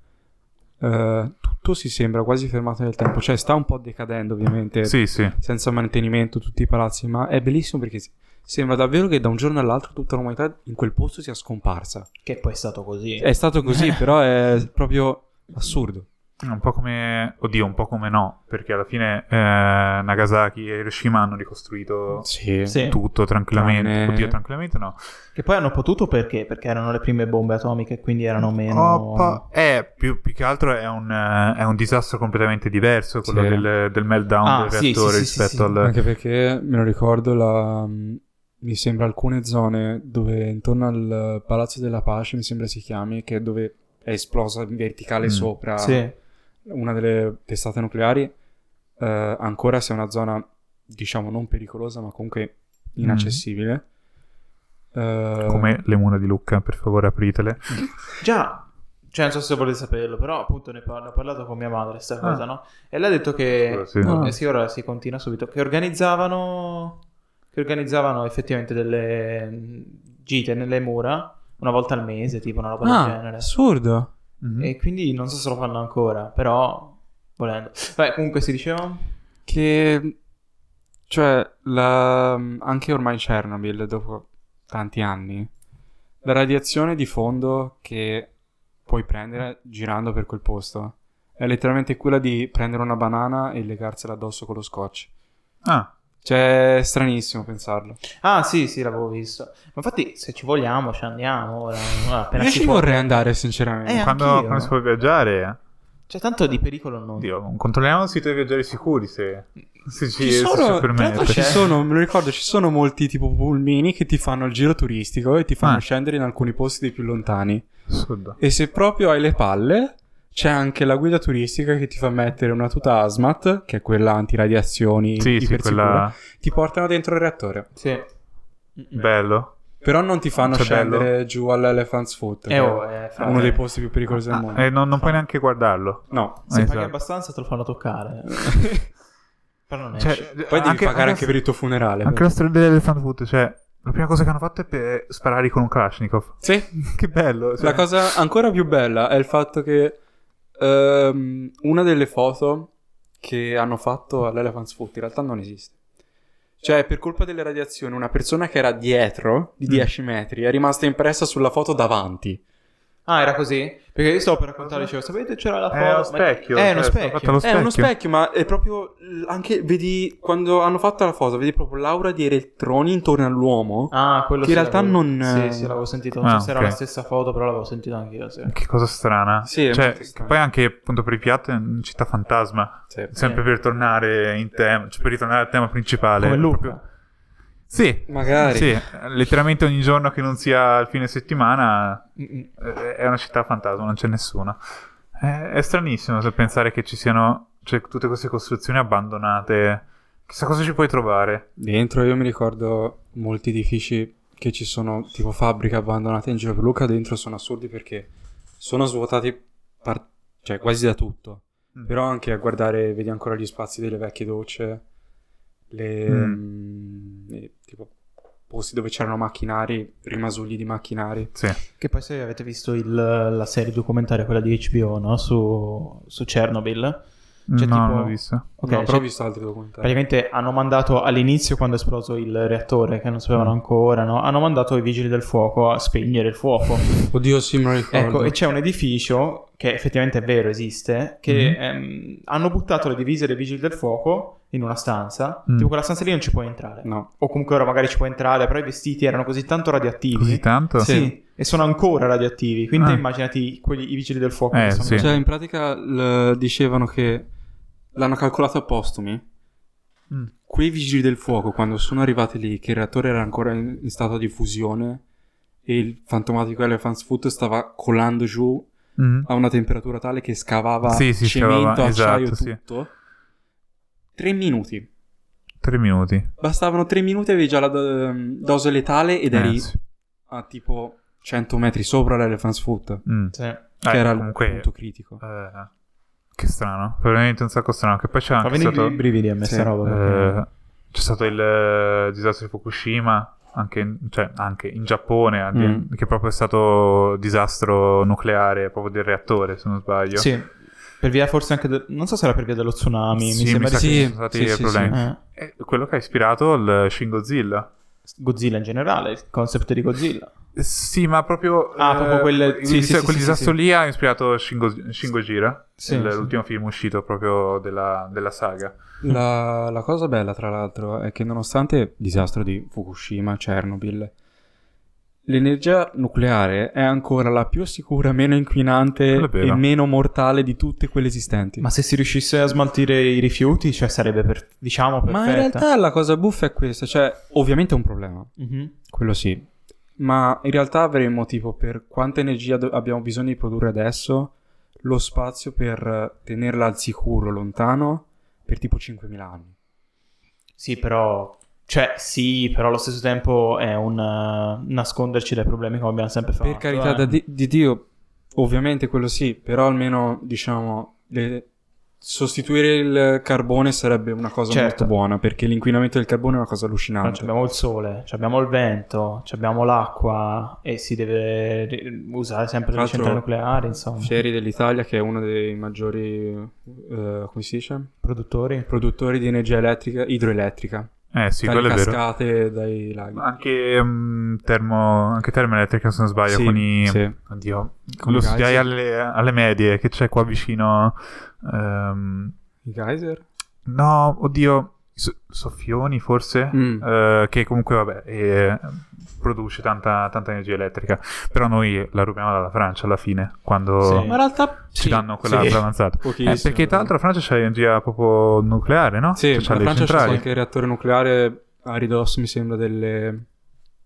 eh, tutto si sembra quasi fermato nel tempo. Cioè sta un po' decadendo ovviamente Sì, sì. senza mantenimento tutti i palazzi, ma è bellissimo perché sembra davvero che da un giorno all'altro tutta l'umanità in quel posto sia scomparsa. Che poi è stato così. È stato così, [laughs] però è proprio assurdo. Un po' come... Oddio, un po' come no, perché alla fine eh, Nagasaki e Hiroshima hanno ricostruito Sì. Tutto tranquillamente. Tranne- Oddio, tranquillamente no. Che poi hanno potuto perché? Perché erano le prime bombe atomiche, quindi erano meno... Oppa. Eh, più, più che altro è un, eh, è un disastro completamente diverso, quello Sì. del, del meltdown Ah, del sì, reattore sì, sì, sì, rispetto sì. al... Anche perché me lo ricordo, la, mi sembra alcune zone dove intorno al Palazzo della Pace, mi sembra si chiami, che è dove è esplosa in verticale Mm. sopra Sì. Una delle testate nucleari, eh, ancora se è una zona, diciamo, non pericolosa, ma comunque inaccessibile. Eh, Come le mura di Lucca, per favore apritele. [laughs] Già, cioè non so se volete saperlo, però appunto ne, par- ne ho parlato con mia madre sta Ah. cosa, no? E lei ha detto che... Sì. Ah. Eh sì, ora si continua subito. Che organizzavano... Che organizzavano effettivamente delle mm, gite nelle mura una volta al mese, tipo una roba del Ah, genere. assurdo. Mhm. E quindi non so se lo fanno ancora, però volendo. Beh, comunque si diceva... Che, cioè, la, anche ormai Chernobyl, dopo tanti anni, la radiazione di fondo che puoi prendere girando per quel posto. È letteralmente quella di prendere una banana e legarsela addosso con lo scotch. Ah, Cioè, è stranissimo pensarlo. Ah, sì, sì, l'avevo visto. Ma infatti, se ci vogliamo, ci andiamo. Ora, appena Io ci può. vorrei andare, sinceramente. Eh, quando, quando si può viaggiare... Cioè, tanto di pericolo non. Oddio, controlliamo il sito dei viaggiari sicuri se, se ci, Ci se sono, l'altro permette. ci C'è. sono, me lo ricordo, ci sono molti tipo pulmini che ti fanno il giro turistico e ti fanno Ah. scendere in alcuni posti dei più lontani. Assurdo. E se proprio hai le palle, c'è anche la guida turistica che ti fa mettere una tuta hazmat, che è quella antiradiazioni Sì, sì, quella... Ti portano dentro il reattore. Sì. Bello. Però non ti fanno Cioè, scendere giù all'Elephant's Foot, Eh, oh, è eh, fra- uno dei posti più pericolosi del mondo. E non, non puoi neanche guardarlo. No. Se Esatto. paghi abbastanza, te lo fanno toccare. [laughs] Però non Cioè, esce. Poi devi pagare anche per il tuo funerale. Anche la storia dell'Elephant Foot, cioè, la prima cosa che hanno fatto è per sparare con un Kalashnikov. Sì, [laughs] Che bello. cioè. La cosa ancora più bella è il fatto che ehm, una delle foto che hanno fatto all'Elephant's Foot in realtà non esiste. Cioè, per colpa delle radiazioni, una persona che era dietro di Mm. 10 metri è rimasta impressa sulla foto davanti. Ah, era così? Perché io stavo per raccontare, dicevo, sapete, c'era la foto. È uno ma- specchio. È cioè, uno specchio. fatta allo È uno specchio. specchio, ma è proprio anche vedi quando hanno fatto la foto, vedi proprio l'aura di elettroni intorno all'uomo. Ah, quello Che in realtà l'avevo- non- Sì, sì, l'avevo sentito. Non Ah, so se era la stessa foto, però l'avevo sentito anch'io. Sì. Che cosa strana. Sì, è cioè, strano. poi anche appunto per i piatti è una città fantasma. Sì. Sempre Sì. per tornare in tema, cioè per ritornare al tema principale. Come Luca. Proprio- Sì, Magari. sì, letteralmente ogni giorno che non sia il fine settimana Mm-mm. eh, è una città fantasma, non c'è nessuno. È, è stranissimo se pensare che ci siano cioè, tutte queste costruzioni abbandonate. Chissà cosa ci puoi trovare. Dentro io mi ricordo molti edifici che ci sono tipo fabbriche abbandonate in giro per Luca, dentro sono assurdi perché sono svuotati par- cioè quasi da tutto. Mm. Però anche a guardare, vedi ancora gli spazi delle vecchie docce, le Mm. mm, eh, tipo posti dove c'erano macchinari, rimasugli di macchinari. Sì. Che poi se avete visto il- la serie documentaria, quella di HBO, no? Su, su Chernobyl. Cioè, no, tipo- non l'ho visto. Ok, no, cioè, però ho visto altri documentari. praticamente hanno mandato all'inizio, quando è esploso il reattore, che non sapevano Mm. ancora, no? Hanno mandato i vigili del fuoco a spegnere il fuoco. [laughs] Oddio, sì, me lo ricordo. Ecco, e c'è un edificio che effettivamente è vero, esiste, che Mhm. ehm, hanno buttato le divise dei vigili del fuoco in una stanza. Mm. Tipo, quella stanza lì non ci puoi entrare. No. O comunque ora magari ci puoi entrare, però i vestiti erano così tanto radioattivi. Così tanto? Sì, e sono ancora radioattivi. Quindi Ah. immaginati quelli, i vigili del fuoco. Eh, che sono- sì. Cioè, in pratica l- dicevano che l'hanno calcolato a postumi. Mm. Quei vigili del fuoco, quando sono arrivati lì, che il reattore era ancora in, in stato di fusione e il fantomatico Elephant's Foot stava colando giù Mhm. a una temperatura tale che scavava Sì, sì, cemento, scavava, acciaio, esatto, sì. Tre minuti. Tre minuti. Bastavano tre minuti e avevi già la do- dose letale ed Eh, eri sì. a tipo 100 metri sopra l'Elephant's Foot, Mm. Sì. che Eh, era comunque, il punto critico. eh, che strano, veramente un sacco strano. Che poi c'è anche stato, i brividi a me Sì. sta roba. perché- eh, c'è stato il eh, disastro di Fukushima, anche in, cioè, anche in Giappone, Mm. che proprio è stato disastro nucleare proprio del reattore, se non sbaglio. Sì. Per via forse anche... de- Non so se era per via dello tsunami. Sì, mi sembra sa di che sì. ci sono stati Sì, dei sì, problemi. Eh. È quello che ha ispirato il Shin Godzilla. Godzilla in generale, il concept di Godzilla. Eh, Sì, ma proprio... Ah, proprio quel- il- sì, il- sì, sì, quel sì, disastro sì. lì ha ispirato Shin, Go- Shin Gojira, Sì, sì. l'ultimo film uscito proprio della, della saga. La, la cosa bella, tra l'altro, è che nonostante il disastro di Fukushima, Chernobyl, l'energia nucleare è ancora la più sicura, meno inquinante e meno mortale di tutte quelle esistenti. Ma se si riuscisse a smaltire i rifiuti, cioè sarebbe per, diciamo perfetta. Ma in realtà la cosa buffa è questa, cioè ovviamente è un problema, Mhm. quello sì, ma in realtà avremmo tipo per quanta energia do- abbiamo bisogno di produrre adesso, lo spazio per tenerla al sicuro lontano per tipo 5.000 anni. Sì, però... Cioè, sì, però allo stesso tempo è un eh, nasconderci dai problemi come abbiamo sempre fatto. Per carità eh. di, di Dio, ovviamente quello sì, però almeno diciamo le- sostituire il carbone sarebbe una cosa Certo. molto buona perché l'inquinamento del carbone è una cosa allucinante. abbiamo il sole, abbiamo il vento, abbiamo l'acqua e si deve ri- usare sempre le centrali nucleari, insomma. Fieri dell'Italia che è uno dei maggiori eh, come si dice? Produttori. produttori di energia elettrica idroelettrica Eh sì, dalle quello è vero. cascate, dai laghi. Anche, mm, termo, anche termoelettrica, se non sbaglio, Sì, con i... sì. Oddio, Con lo studiai alle, alle medie, che c'è qua vicino... ehm, I geyser? no, oddio, so- soffioni forse? Mm. Eh, che comunque, vabbè, eh, produce tanta, tanta energia elettrica. Però noi la rubiamo dalla Francia alla fine, quando Sì. Ma in realtà ci sì, danno quella sì. avanzata. Eh, perché tra l'altro la Francia c'ha energia proprio nucleare, no? Sì, Cioè, c'ha la Francia c'è centrali. qualche reattore nucleare a ridosso, mi sembra, delle...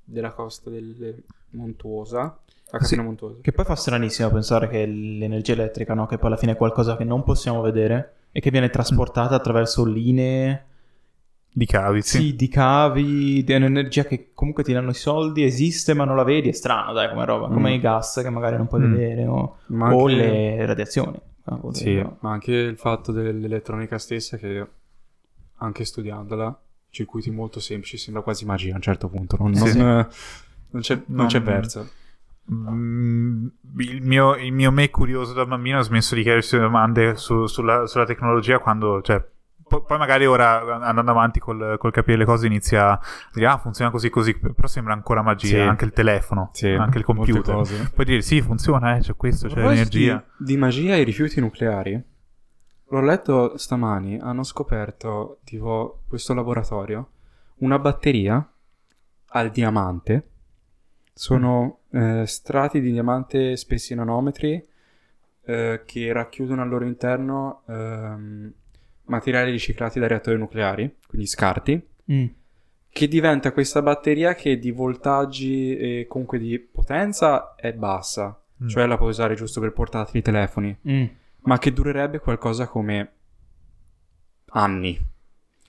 della costa delle Montuosa. La catena Sì. montuosa. Che poi fa stranissimo pensare che l'energia elettrica, no? che poi alla fine è qualcosa che non possiamo vedere e che viene trasportata attraverso linee Di cavi, sì. sì, di cavi, di un'energia che comunque ti danno i soldi, esiste ma non la vedi, è strano dai come roba, come Mm. i gas che magari non puoi Mm. vedere o, Ma o anche- le radiazioni. Ah, Sì, dire, ma anche il fatto dell'elettronica stessa che anche studiandola, circuiti molto semplici, sembra quasi magia a un certo punto. Non, Sì. non- non c'è, non c'è verso. Mm, il, mio, il mio me curioso da bambino ha smesso di chiedersi domande su- sulla, sulla tecnologia quando, cioè, poi magari ora andando avanti col, col capire le cose inizia a dire ah funziona così così, però sembra ancora magia, Sì. anche il telefono, Sì, anche il computer. Puoi dire sì funziona, eh, c'è questo, c'è l'energia. Di, di magia e rifiuti nucleari, l'ho letto stamani, hanno scoperto, tipo, questo laboratorio, una batteria al diamante. Sono eh, strati di diamante spessi nanometri eh, che racchiudono al loro interno ehm, materiali riciclati da reattori nucleari, quindi scarti, Mm. che diventa questa batteria che di voltaggi e comunque di potenza è bassa, Mm. cioè la puoi usare giusto per portatili telefoni, Mm. ma che durerebbe qualcosa come anni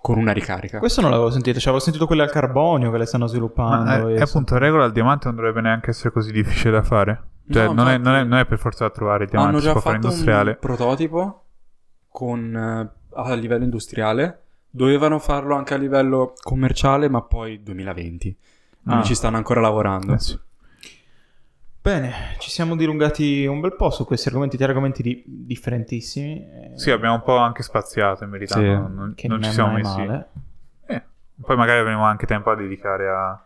con una ricarica. Questo non l'avevo sentito, cioè avevo sentito quelle al carbonio che le stanno sviluppando. Ma è, e- appunto a regola il diamante non dovrebbe neanche essere così difficile da fare. Cioè, No, non, è, non è- non è per forza da trovare il diamante, Hanno si già può fare fatto industriale. un prototipo con, eh, a livello industriale. Dovevano farlo anche a livello commerciale, ma poi 2020. Quindi Ah. ci stanno ancora lavorando. Eh sì. Bene, ci siamo dilungati un bel po' su questi argomenti, tre argomenti di- differentissimi. eh, Sì, abbiamo un po' anche spaziato in verità, Sì. non, non- che non ci siamo mai messi. male. Eh, Poi magari avremo anche tempo a dedicare a-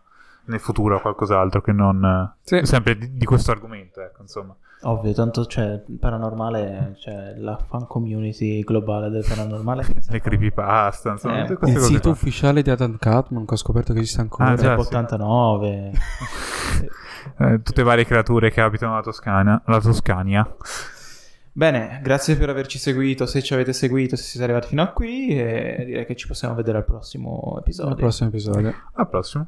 nel futuro a qualcos'altro che non eh, Sì. sempre di, di questo argomento, ecco, insomma. Ovvio, tanto c'è paranormale, c'è la fan community globale del paranormale. Le creepypasta, insomma, Eh, tutte queste Il cose sito qua. ufficiale di Adam Catman che ho scoperto che esiste ancora. Ah, già. Zep sì. 89. [laughs] Eh, tutte varie creature che abitano la Toscana, la Toscania. Bene, grazie per averci seguito, se ci avete seguito, se siete arrivati fino a qui e direi che ci possiamo vedere al prossimo episodio. Al prossimo episodio. Al prossimo.